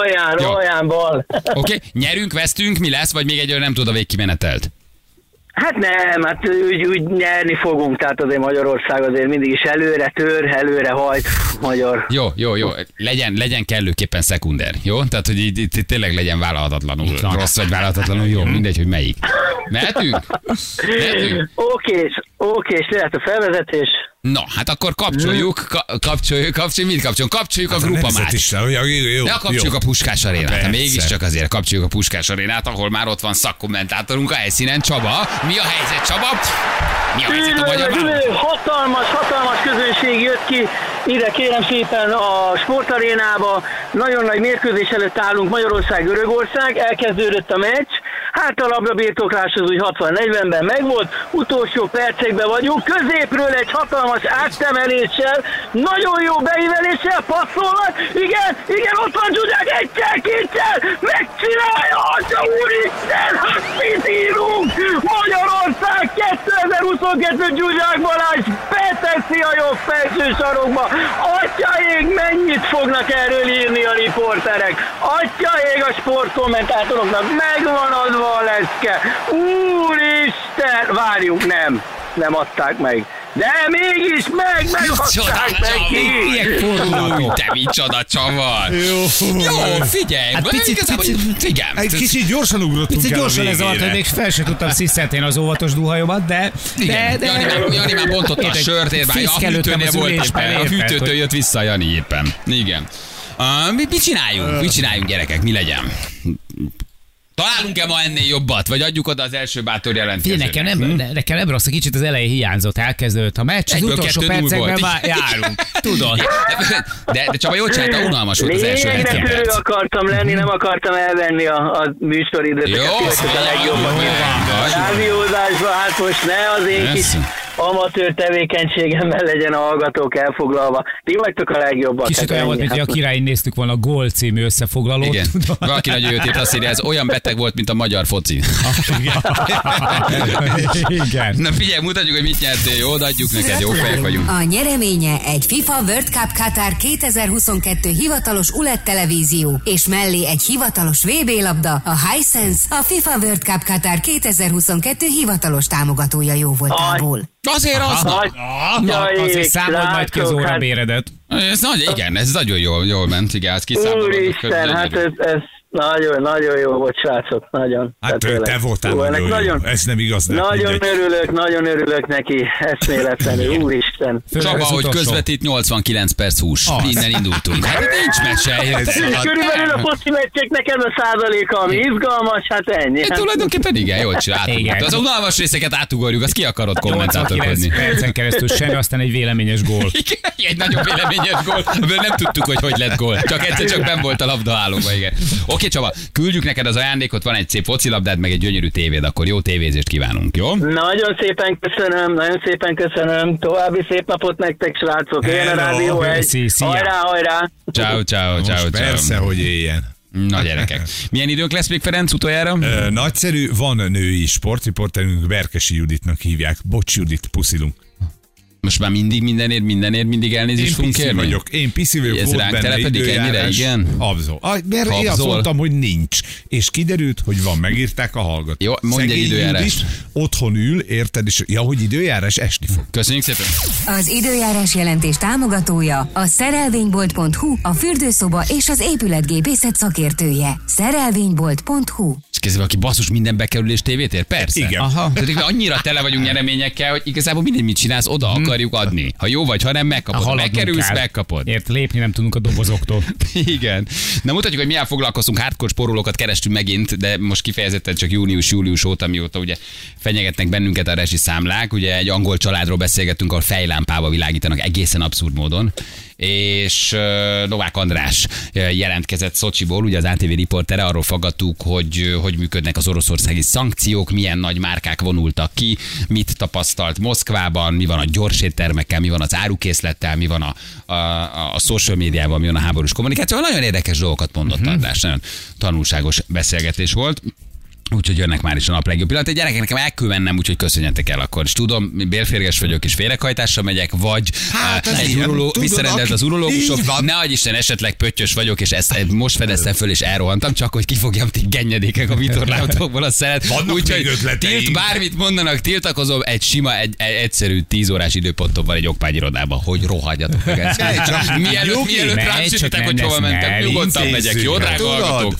olyan, olyan bal. Oké, okay. nyerünk, vesztünk, mi lesz, vagy még egy nem tud a végkimenetelt? Hát nem, hát úgy, úgy nyerni fogunk, tehát azért Magyarország azért mindig is előre tör, előre hajt magyar. Jó, jó, jó. Legyen, legyen kellőképpen szekunder, jó? Tehát, hogy így, itt tényleg legyen vállalhatatlanul. Rossz vagy vállalhatatlanul, jó, mindegy, hogy melyik. Mehetünk? Mehetünk? Oké, oké, és lehet a felvezetés. Na, hát akkor kapcsoljuk, ka- kapcsoljuk, kapcsoljuk, mit kapcsoljuk? Kapcsoljuk a Hát a grupa nemzet már. is, jó, jó, jó, De kapcsoljuk jó. a Puskás arénát. Hát mégiscsak azért kapcsoljuk a Puskás arénát, ahol már ott van szakkommentátorunk a helyszínen. Csaba, mi a helyzet, Csaba? Mi a helyzet a magyar hatalmas, hatalmas közönség jött ki ide kérem szépen a sportarénába. Nagyon nagy mérkőzés előtt állunk Magyarország-Görögország, elkezdődött a meccs. Hát a labdabirtoklás az úgy 60-40-ben megvolt, utolsó percekben vagyunk, középről egy hatalmas áttemeléssel, nagyon jó beíveléssel passzolnak, igen, igen, ott van Zsuzsák, egyszer, kétszer, megcsinálja, atya úristen, hát mit írunk? Magyarország 2022 Zsuzsák Balázs beteszi a jobb felső sarokba, atyaég, mennyit fognak erről írni a riporterek, atyaég a sportkommentátoroknak, megvan adva leszke, úristen, várjunk, nem, nem adták meg. De mégis meg, megadták neki! Ilyen fordulatok. Te micsoda csavar. Jó, Jó, figyelj. Hát picit- igazából- picit- Igen. Egy kicsit gyorsan ugrottunk Picit gyorsan ez alatt, hogy még fel sem tudtam sziszeltén az óvatos duhajomat, de... Igen, de, de Jani, már, Jani már bontotta a sört, ér, a hűtőnél volt éppen, a hűtőtől jött vissza Jani éppen. Igen. Uh, mi, mit csináljunk? Mit csináljunk gyerekek? Mi legyen? Találunk-e ma ennél jobbat? Vagy adjuk oda az első bátor jelentkezőnek? Figyelj, nekem nem, ne- nekem nem rossz, kicsit az elején hiányzott, elkezdődött a meccs, az Egyből utolsó kettő null percekben már járunk. Tudod? De, de Csaba, jól csinálta, unalmas volt az első Lényegre 70 törő perc. akartam lenni, nem akartam elvenni a, a műsoridőt. Jó, a legjobbat. jó van. Rádiózásban, hát most ne az én kis. Amatőr tevékenységemmel legyen a hallgatók elfoglalva. Ti vagytok a legjobbak. Kicsit olyan volt, mint a királyi néztük volna a Gól című összefoglalót. Igen. tudod? Valaki nagyon jót írt azt írja, ez olyan beteg volt, mint a magyar foci. Igen. Na figyelj, mutatjuk, hogy mit nyertél, jó? Adjuk neked, jó fejek vagyunk. A nyereménye egy FIFA World Cup Qatar 2022 hivatalos ULED televízió, és mellé egy hivatalos VB labda, a Hisense, a FIFA World Cup Qatar 2022 hivatalos támogatója jó voltából. Azért az. Nagy, Na, Jaj, azért számold majd ki az óra hát- béredet. Ez nagy, igen, ez nagyon jól, jól ment, igen, ezt kiszámolod. Úristen, hát ez, ez nagyon, nagyon jó volt, srácok, nagyon. Hát te tényleg. voltál ennek nagyon, nagyon, jó. Ez nem igaz. de nagyon mindegy. örülök, nagyon örülök neki, eszméletlenül, úristen. Csaba, hogy közvetít 89 perc hús. Az. Innen indultunk. Hát nincs mese. körülbelül a foci meccseknek ez a százaléka, ami izgalmas, hát ennyi. Hát tulajdonképpen igen, jól csináltuk. Igen. Hát az unalmas részeket átugorjuk, azt ki akarod 89 kommentátorkodni. percen keresztül semmi, aztán egy véleményes gól. Igen, egy nagyon véleményes gól, amiből nem tudtuk, hogy hogy lett gól. Csak egyszer csak ben volt a labda állóba, igen. Oké, Csaba, küldjük neked az ajándékot, van egy szép focilabdád, meg egy gyönyörű tévéd, akkor jó tévézést kívánunk, jó? Nagyon szépen köszönöm, nagyon szépen köszönöm. További szép napot nektek, srácok. Én a Rádió egy. Hajrá, hajrá. Ciao, ciao, Most ciao, persze, ciao. hogy éljen. Na gyerekek. Milyen időnk lesz még Ferenc utoljára? Ö, nagyszerű, van női sportriporterünk, Berkesi Juditnak hívják. Bocs Judit, puszilunk. Most már mindig mindenért, mindenért mindig elnézést fogunk kérni? vagyok, én piszi vagyok, Ez volt ránk benne telepedik ennyire, időjárás. igen? Abzol. Ah, mert én azt Habzol. mondtam, hogy nincs. És kiderült, hogy van, megírták a hallgatók. Jó, mondj egy Szegény időjárást. Judit otthon ül, érted, és ja, hogy időjárás, esni fog. Köszönjük szépen. Az időjárás jelentés támogatója a szerelvénybolt.hu, a fürdőszoba és az épületgépészet szakértője. Szerelvénybolt.hu És kezdve, aki basszus minden bekerülés tévét ér? Persze. Igen. Aha. Tehát annyira tele vagyunk nyereményekkel, hogy igazából mindegy, mit csinálsz, oda akarjuk adni. Ha jó vagy, ha nem, megkapod. Bekerülsz, kell. megkapod. Ért, lépni nem tudunk a dobozoktól. Igen. Na mutatjuk, hogy milyen foglalkozunk. Hardcore sporolókat kerestünk megint, de most kifejezetten csak június-július óta, mióta ugye fenyegetnek bennünket a számlák. Ugye egy angol családról beszélgettünk, ahol fejlámpába világítanak egészen abszurd módon. És Novák András jelentkezett Szocsiból, ugye az ATV riportere, arról fogadtuk, hogy hogy működnek az oroszországi szankciók, milyen nagy márkák vonultak ki, mit tapasztalt Moszkvában, mi van a gyors éttermekkel, mi van az árukészlettel, mi van a, a, a, a social médiával, mi van a háborús kommunikáció. Nagyon érdekes dolgokat mondott uh-huh. András, nagyon tanulságos beszélgetés volt. Úgyhogy jönnek már is a nap legjobb pillanat. Egy gyerekek nekem el kell mennem, úgyhogy köszönjetek el akkor. És tudom, bélférges vagyok és félrekhajtással megyek, vagy Hát, ez egy uroló, visszarendelt az urológusok. Ne adj Isten, esetleg pöttyös vagyok, és ezt most fedeztem föl, és elrohantam, csak hogy kifogjam ti gennyedékek a vitorláutokból a. Vannak Úgyhogy tilt, bármit mondanak, tiltakozom, egy sima, egy, egy egyszerű tíz órás időpontom van egy okpányirodában, hogy rohadjatok meg. csak Mielőtt, mielőtt rám hogy hova mentem, nyugodtan megyek. Jó, drága hallgatók?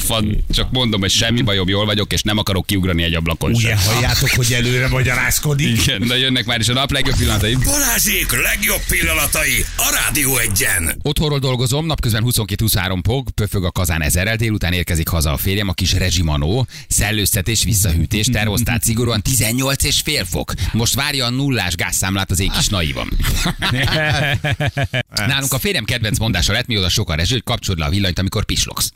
Csak mondom, hogy semmi bajom, jól vagyok, és nem akarok kiugrani egy ablakon Ugye sem. halljátok, hogy előre magyarázkodik? Igen, de jönnek már is a nap legjobb pillanatai. Balázsék legjobb pillanatai a Rádió egyen. Otthonról dolgozom, napközben 22-23 fok, pöfög a kazán ezerrel, délután érkezik haza a férjem, a kis rezsimanó, szellőztetés, visszahűtés, termosztát szigorúan 18 és fél fok. Most várja a nullás gázszámlát az ég is naivan. Nálunk a férjem kedvenc mondása lett, mióta sokan rezső, hogy kapcsolod le a villanyt, amikor pislogsz.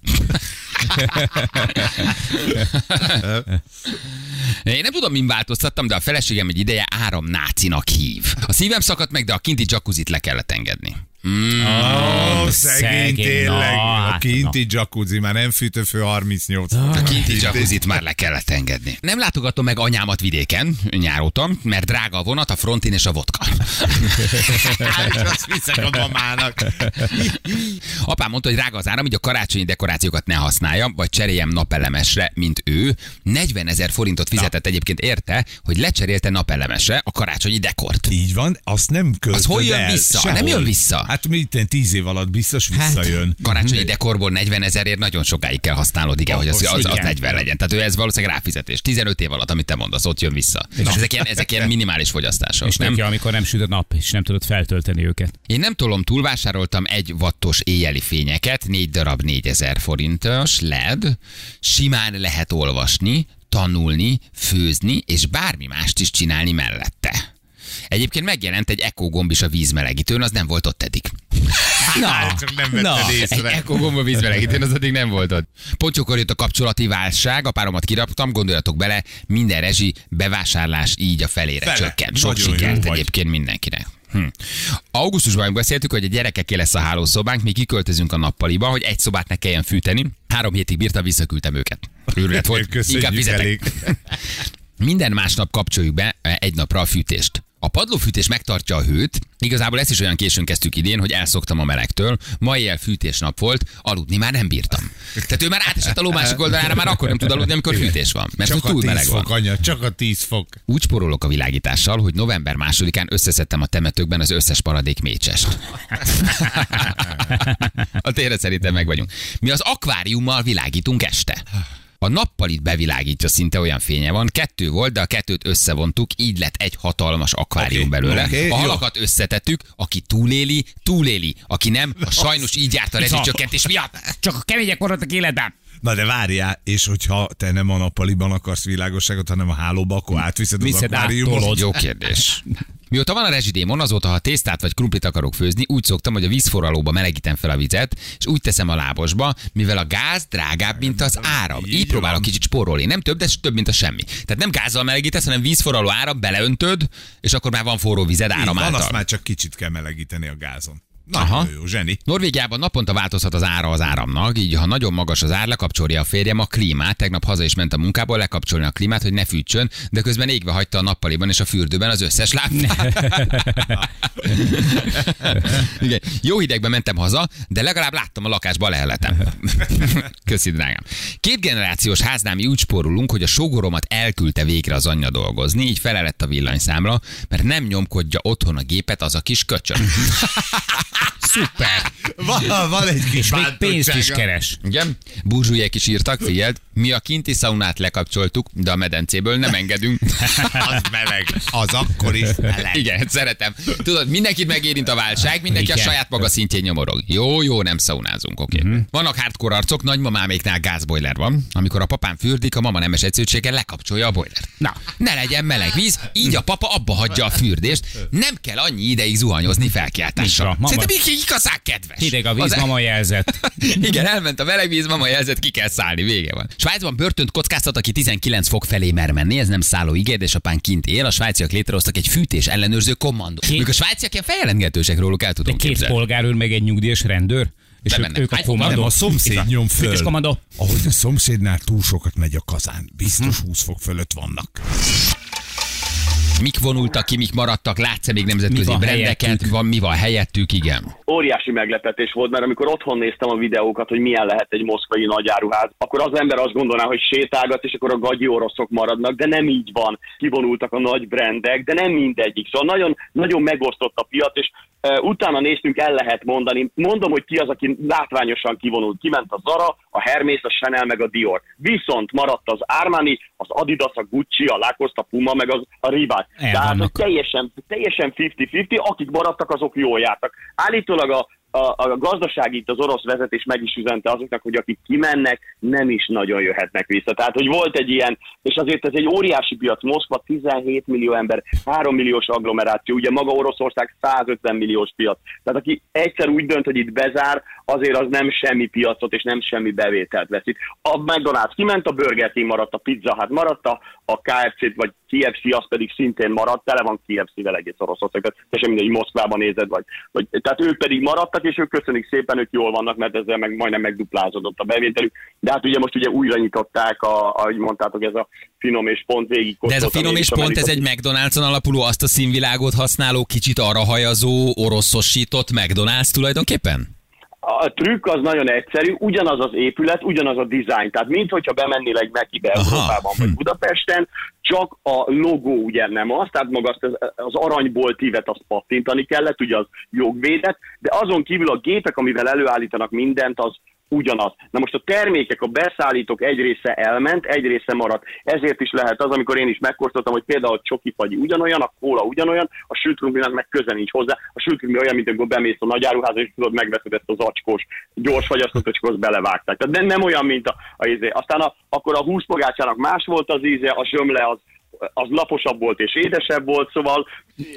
Én nem tudom, min változtattam, de a feleségem egy ideje áramnácinak hív. A szívem szakadt meg, de a kinti jacuzzit le kellett engedni. Ó, szegény Szegény, tényleg. na, A hát, kinti jacuzzi, már nem fűtőfő 38 A kinti jacuzzit már le kellett engedni. Nem látogatom meg anyámat vidéken nyáróta, mert drága a vonat, a frontin és a vodka. Azt viszek a mamának. Apám mondta, hogy drága az áram, így a karácsonyi dekorációkat ne használja, vagy cseréljem napelemesre, mint ő. 40 ezer forintot fizetett egyébként érte, hogy lecserélte napelemesre a karácsonyi dekort. Így van, azt nem költöd Az hol jön el, vissza? sehol. Nem jön vissza. Hát minden tíz év alatt biztos visszajön. Karácsonyi dekorból 40 ezerért nagyon sokáig kell használnod, igen, hogy az, az, az igen. 40 legyen. Tehát ő ez valószínűleg ráfizetés. 15 év alatt, amit te mondasz, ott jön vissza. És ezek ilyen, ezek ilyen minimális fogyasztások. És nem? neki, amikor nem süt a nap, és nem tudod feltölteni őket. Én nem tolom túl, vásároltam egy wattos éjjeli fényeket, négy darab 4000 forintos LED, simán lehet olvasni, tanulni, főzni, és bármi mást is csinálni mellette. Egyébként megjelent egy Echo gomb is a vízmelegítőn, az nem volt ott eddig. Na, csak nem na, Egy észre. Echo gomb a vízmelegítőn, az addig nem volt ott. Pontyokor jött a kapcsolati válság, a páromat kiraptam, gondoljatok bele, minden rezsi, bevásárlás így a felére Fele. csökkent. Sok Nagyon sikert vagy. egyébként mindenkinek. Hm. Augusztusban beszéltük, hogy a gyerekeké lesz a hálószobánk, mi kiköltözünk a nappaliba, hogy egy szobát ne kelljen fűteni. Három hétig bírtam, visszaküldtem őket. Őrület volt. Köszönjük Inkább fizetek. elég. Minden másnap kapcsoljuk be egy napra a fűtést. A padlófűtés megtartja a hőt, igazából ezt is olyan későn kezdtük idén, hogy elszoktam a melegtől. Ma éjjel fűtésnap volt, aludni már nem bírtam. Tehát ő már átesett a ló másik oldalára, már akkor nem tud aludni, amikor fűtés van, mert Csak hogy a túl 10 meleg van. fok, anya, csak a 10 fok. Úgy spórolok a világítással, hogy november másodikán összeszedtem a temetőkben az összes paradék mécsest. a térre szerintem meg vagyunk. Mi az akváriummal világítunk este. A nappalit bevilágítja, szinte olyan fénye van. Kettő volt, de a kettőt összevontuk, így lett egy hatalmas akvárium Oké, belőle. oké, a jó. halakat összetettük, aki túléli, túléli. Aki nem, a sajnos így járt a rezsicsökkentés miatt. Csak a kemények maradtak életben. Na de várjál, és hogyha te nem a nappaliban akarsz világosságot, hanem a hálóba, akkor átviszed az akváriumot. Jó kérdés. Mióta van a rezsidémon, azóta, ha tésztát vagy krumplit akarok főzni, úgy szoktam, hogy a vízforralóba melegítem fel a vizet, és úgy teszem a lábosba, mivel a gáz drágább, mint az áram. Így, Így próbálok van. kicsit spórolni. Nem több, de több, mint a semmi. Tehát nem gázzal melegítesz, hanem vízforraló áram, beleöntöd, és akkor már van forró vized Így áram van, azt által. már csak kicsit kell melegíteni a gázon. Na, Aha. Jó, zseni. Norvégiában naponta változhat az ára az áramnak, így ha nagyon magas az ár, lekapcsolja a férjem a klímát. Tegnap haza is ment a munkából lekapcsolni a klímát, hogy ne fűtsön, de közben égve hagyta a nappaliban és a fürdőben az összes. Igen. Jó hidegben mentem haza, de legalább láttam a lakásba leheletem. Köszi, drágám. Két generációs háznál mi úgy spórolunk, hogy a sógoromat elküldte végre az anyja dolgozni, így fele lett a villanyszámla, mert nem nyomkodja otthon a gépet az a kis köcsön. Szuper. Van, van egy kis És még pénzt is keres. Igen, burzsúlyek is írtak, figyeld, mi a kinti szaunát lekapcsoltuk, de a medencéből nem engedünk. Az meleg. Az akkor is meleg. Igen, szeretem. Tudod, mindenkit megérint a válság, mindenki Igen. a saját maga szintjén nyomorog. Jó, jó, nem szaunázunk, oké. Okay. Vannak hardcore arcok, nagymamáméknál gázbojler van. Amikor a papám fürdik, a mama nemes egyszerűséggel lekapcsolja a bojlert. Na, ne legyen meleg víz, így a papa abba hagyja a fürdést. Nem kell annyi ideig zuhanyozni felkiáltással. mama. Így igazán kedves. Hideg a víz, Az- mama jelzett. igen, elment a meleg víz, mama jelzett, ki kell szállni, vége van. Svájcban börtönt kockáztat, aki 19 fok felé mer menni, ez nem szálló ígér, édesapán kint él, a svájciak létrehoztak egy fűtés ellenőrző kommandó. Két- Még a svájciak ilyen feljelentgetősek róluk el De tudom két képzelni. polgárőr, meg egy nyugdíjas rendőr. És ők, ők a kommandó. Nem, a szomszéd nyom föl. Fűtés kommandó. Ahogy a szomszédnál túl sokat megy a kazán. Biztos 20 fok fölött vannak. Mik vonultak ki, mik maradtak, látsz még nemzetközi Mi van brendeket, van, mi van helyettük, igen. óriási meglepetés volt, mert amikor otthon néztem a videókat, hogy milyen lehet egy moszkvai nagyáruház, akkor az ember azt gondolná, hogy sétálgat, és akkor a gagyi oroszok maradnak, de nem így van. Kivonultak a nagy brendek, de nem mindegyik. Szóval nagyon, nagyon megosztott a piac, és utána néztünk, el lehet mondani. Mondom, hogy ki az, aki látványosan kivonult. Kiment a Zara, a Hermes, a Chanel, meg a Dior. Viszont maradt az Armani, az Adidas, a Gucci, a Lacoste, a Puma, meg az, a Reebok. Tehát teljesen, teljesen 50-50, akik maradtak, azok jól jártak. Állítólag a, a, a gazdaság itt az orosz vezetés meg is üzente azoknak, hogy akik kimennek, nem is nagyon jöhetnek vissza. Tehát, hogy volt egy ilyen, és azért ez egy óriási piac, Moszkva 17 millió ember, 3 milliós agglomeráció, ugye maga Oroszország 150 milliós piac. Tehát aki egyszer úgy dönt, hogy itt bezár, azért az nem semmi piacot és nem semmi bevételt veszít. A McDonald's kiment, a Burger King maradt, a Pizza Hut maradt, a, KFC vagy KFC az pedig szintén maradt, tele van KFC-vel egész Oroszország, tehát teljesen mindegy, Moszkvában nézed, vagy, vagy, tehát ők pedig maradtak, és ők köszönik szépen, ők jól vannak, mert ezzel meg, majdnem megduplázódott a bevételük. De hát ugye most ugye újra nyitották, a, ahogy mondtátok, ez a finom és pont végig De ez a finom és pont, ez egy McDonald's-on alapuló, azt a színvilágot használó, kicsit arra hajazó, oroszosított McDonald's tulajdonképpen? A trükk az nagyon egyszerű, ugyanaz az épület, ugyanaz a design. Tehát mint hogyha bemennél egy Mekibe. Európában vagy Budapesten, csak a logó ugye nem az, tehát maga azt az, az aranyból tívet azt pattintani kellett, ugye az jogvédet, de azon kívül a gépek, amivel előállítanak mindent, az ugyanaz. Na most a termékek, a beszállítók egy része elment, egy része maradt. Ezért is lehet az, amikor én is megkóstoltam, hogy például a csoki fagyi ugyanolyan, a kóla ugyanolyan, a sült krumplinak meg köze nincs hozzá. A sült krumpli olyan, mint amikor bemész a nagyáruházba, és tudod, megveszed ezt az acskós, gyors fagyasztót, és akkor azt belevágták. Tehát nem, nem olyan, mint a, a íze. Aztán a, akkor a húspogácsának más volt az íze, a zsömle az az laposabb volt és édesebb volt, szóval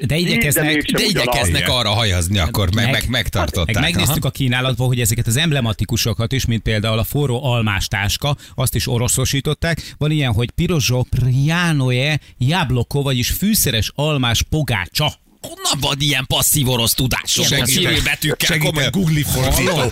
De igyekeznek- De ugyanaz. igyekeznek arra hajazni, akkor meg, Meg- meg, megtartották. Meg megnéztük Aha. a kínálatban, hogy ezeket az emblematikusokat is, mint például a forró almás táska, azt is oroszosították. Van ilyen, hogy pirozsó prianoe jabloko, vagyis fűszeres almás pogácsa. Honnan van ilyen passzív orosz tudásod? Segítek. Segítek. betűkkel Segít komolyan. a Google fordító.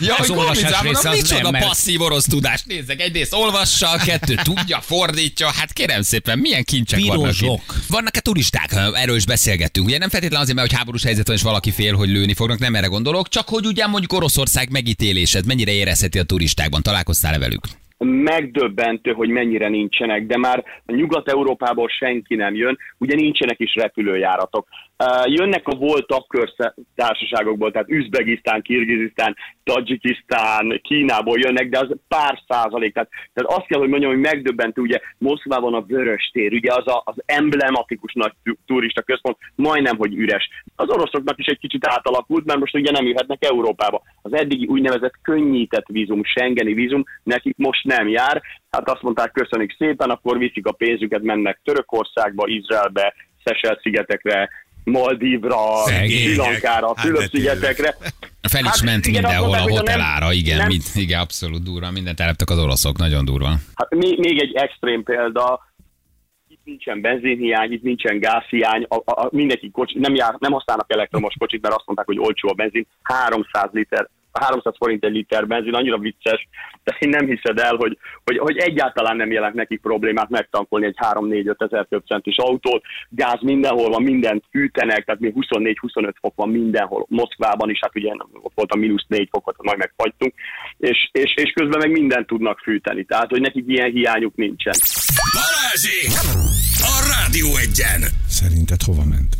Ja, Az olvasás része az micsoda nem, mert- passzív orosz tudás. Nézzek, egyrészt olvassa, kettő tudja, fordítja. Hát kérem szépen, milyen kincsek vannak Pirozsok. itt. Vannak-e turisták? Erről is beszélgettünk. Ugye nem feltétlenül azért, mert hogy háborús helyzet van, és valaki fél, hogy lőni fognak, nem erre gondolok, csak hogy ugye mondjuk Oroszország megítélésed, mennyire érezheti a turistákban. Találkoztál-e velük? Megdöbbentő, hogy mennyire nincsenek, de már a Nyugat-Európából senki nem jön, ugye nincsenek is repülőjáratok. Uh, jönnek a volt társaságokból, tehát Üzbegisztán, Kirgizisztán, Tadzsikisztán, Kínából jönnek, de az pár százalék. Tehát, tehát azt kell, hogy mondjam, hogy megdöbbentő, ugye Moszkvában a Vörös tér, ugye az a, az emblematikus nagy tu- turista központ, majdnem, hogy üres. Az oroszoknak is egy kicsit átalakult, mert most ugye nem jöhetnek Európába. Az eddigi úgynevezett könnyített vízum, Schengeni vízum, nekik most nem jár. Hát azt mondták, köszönjük szépen, akkor viszik a pénzüket, mennek Törökországba, Izraelbe, Szesel-szigetekre, Maldívra. Sri Lankára, Hát Fülöp-szigetekre. Fel is Hát ment igen, mindenhol a hogy nem- hotelára, igen, nem- mind, igen, abszolút durva, mindent eleptek az oroszok, nagyon durva. Hát még, még egy extrém példa, itt nincsen benzinhiány, itt nincsen gázhiány, a, a, a, mindenki kocsi, nem, jár, nem használnak elektromos kocsit, mert azt mondták, hogy olcsó a benzin, 300 liter 300 forint egy liter benzin, annyira vicces, de én nem hiszed el, hogy, hogy, hogy egyáltalán nem jelent nekik problémát megtankolni egy 3-4-5 ezer több centis autót, gáz mindenhol van, mindent fűtenek, tehát még 24-25 fok van mindenhol, Moszkvában is, hát ugye ott volt a mínusz 4 fokot, majd megfagytunk, és, és, és közben meg mindent tudnak fűteni, tehát hogy nekik ilyen hiányuk nincsen. Balázsék! A Rádió egyen! Szerinted hova ment?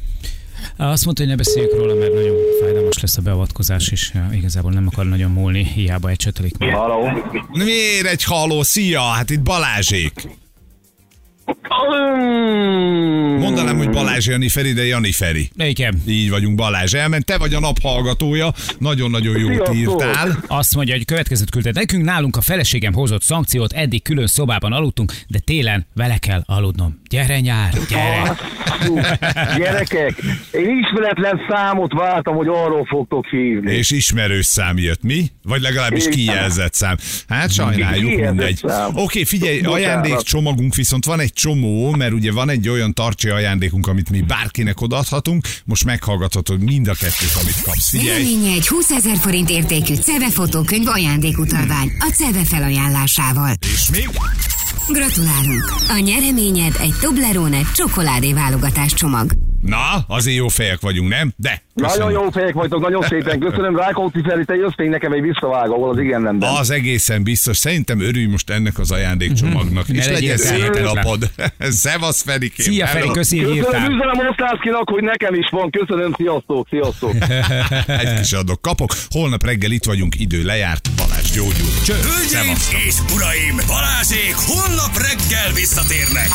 Azt mondta, hogy ne beszéljük róla, mert nagyon fájdalmas lesz a beavatkozás, és eh, igazából nem akar nagyon múlni, hiába egy csötelik meg. Halló? Miért egy haló? Szia, hát itt Balázsék. Mondanám, hogy Balázs Jani Feri, de Jani Feri. Igen. Így vagyunk, Balázs elment. Te vagy a naphallgatója, nagyon-nagyon jót Sziasztok! írtál. Azt mondja, hogy következőt küldted nekünk, nálunk a feleségem hozott szankciót, eddig külön szobában aludtunk, de télen vele kell aludnom. Gyere nyár, gyere! Gyerekek, én ismeretlen számot váltam, hogy arról fogtok hívni. És ismerős szám jött, mi? Vagy legalábbis Igen. kijelzett szám. Hát sajnáljuk, mindegy. Oké, figyelj, ajándékcsomagunk viszont van egy csomó, mert ugye van egy olyan tartsi ajándékunk, amit mi bárkinek odaadhatunk. Most meghallgathatod mind a kettőt, amit kapsz. Nyereménye egy 20 ezer forint értékű CEVE fotókönyv ajándékutalvány a CEVE felajánlásával. És még? Gratulálunk! A nyereményed egy Toblerone csokoládé válogatás csomag. Na, azért jó fejek vagyunk, nem? De. Nagyon köszönöm. jó fejek vagytok, nagyon szépen köszönöm. Rákóczi Feri, te jössz még nekem egy visszavágó, ahol az igen nemben. Az egészen biztos. Szerintem örülj most ennek az ajándékcsomagnak. Ne És legyél legyen szép napod. Szevasz, Ferikém. Szia Feri, köszi, hogy Köszönöm, írtál. üzenem Osztászkinak, hogy nekem is van. Köszönöm, sziasztok, sziasztok. Egy kis adok, kapok. Holnap reggel itt vagyunk, idő lejárt. Balázs gyógyul. Cső, Hölgyeim és uraim, Balázsék holnap reggel visszatérnek!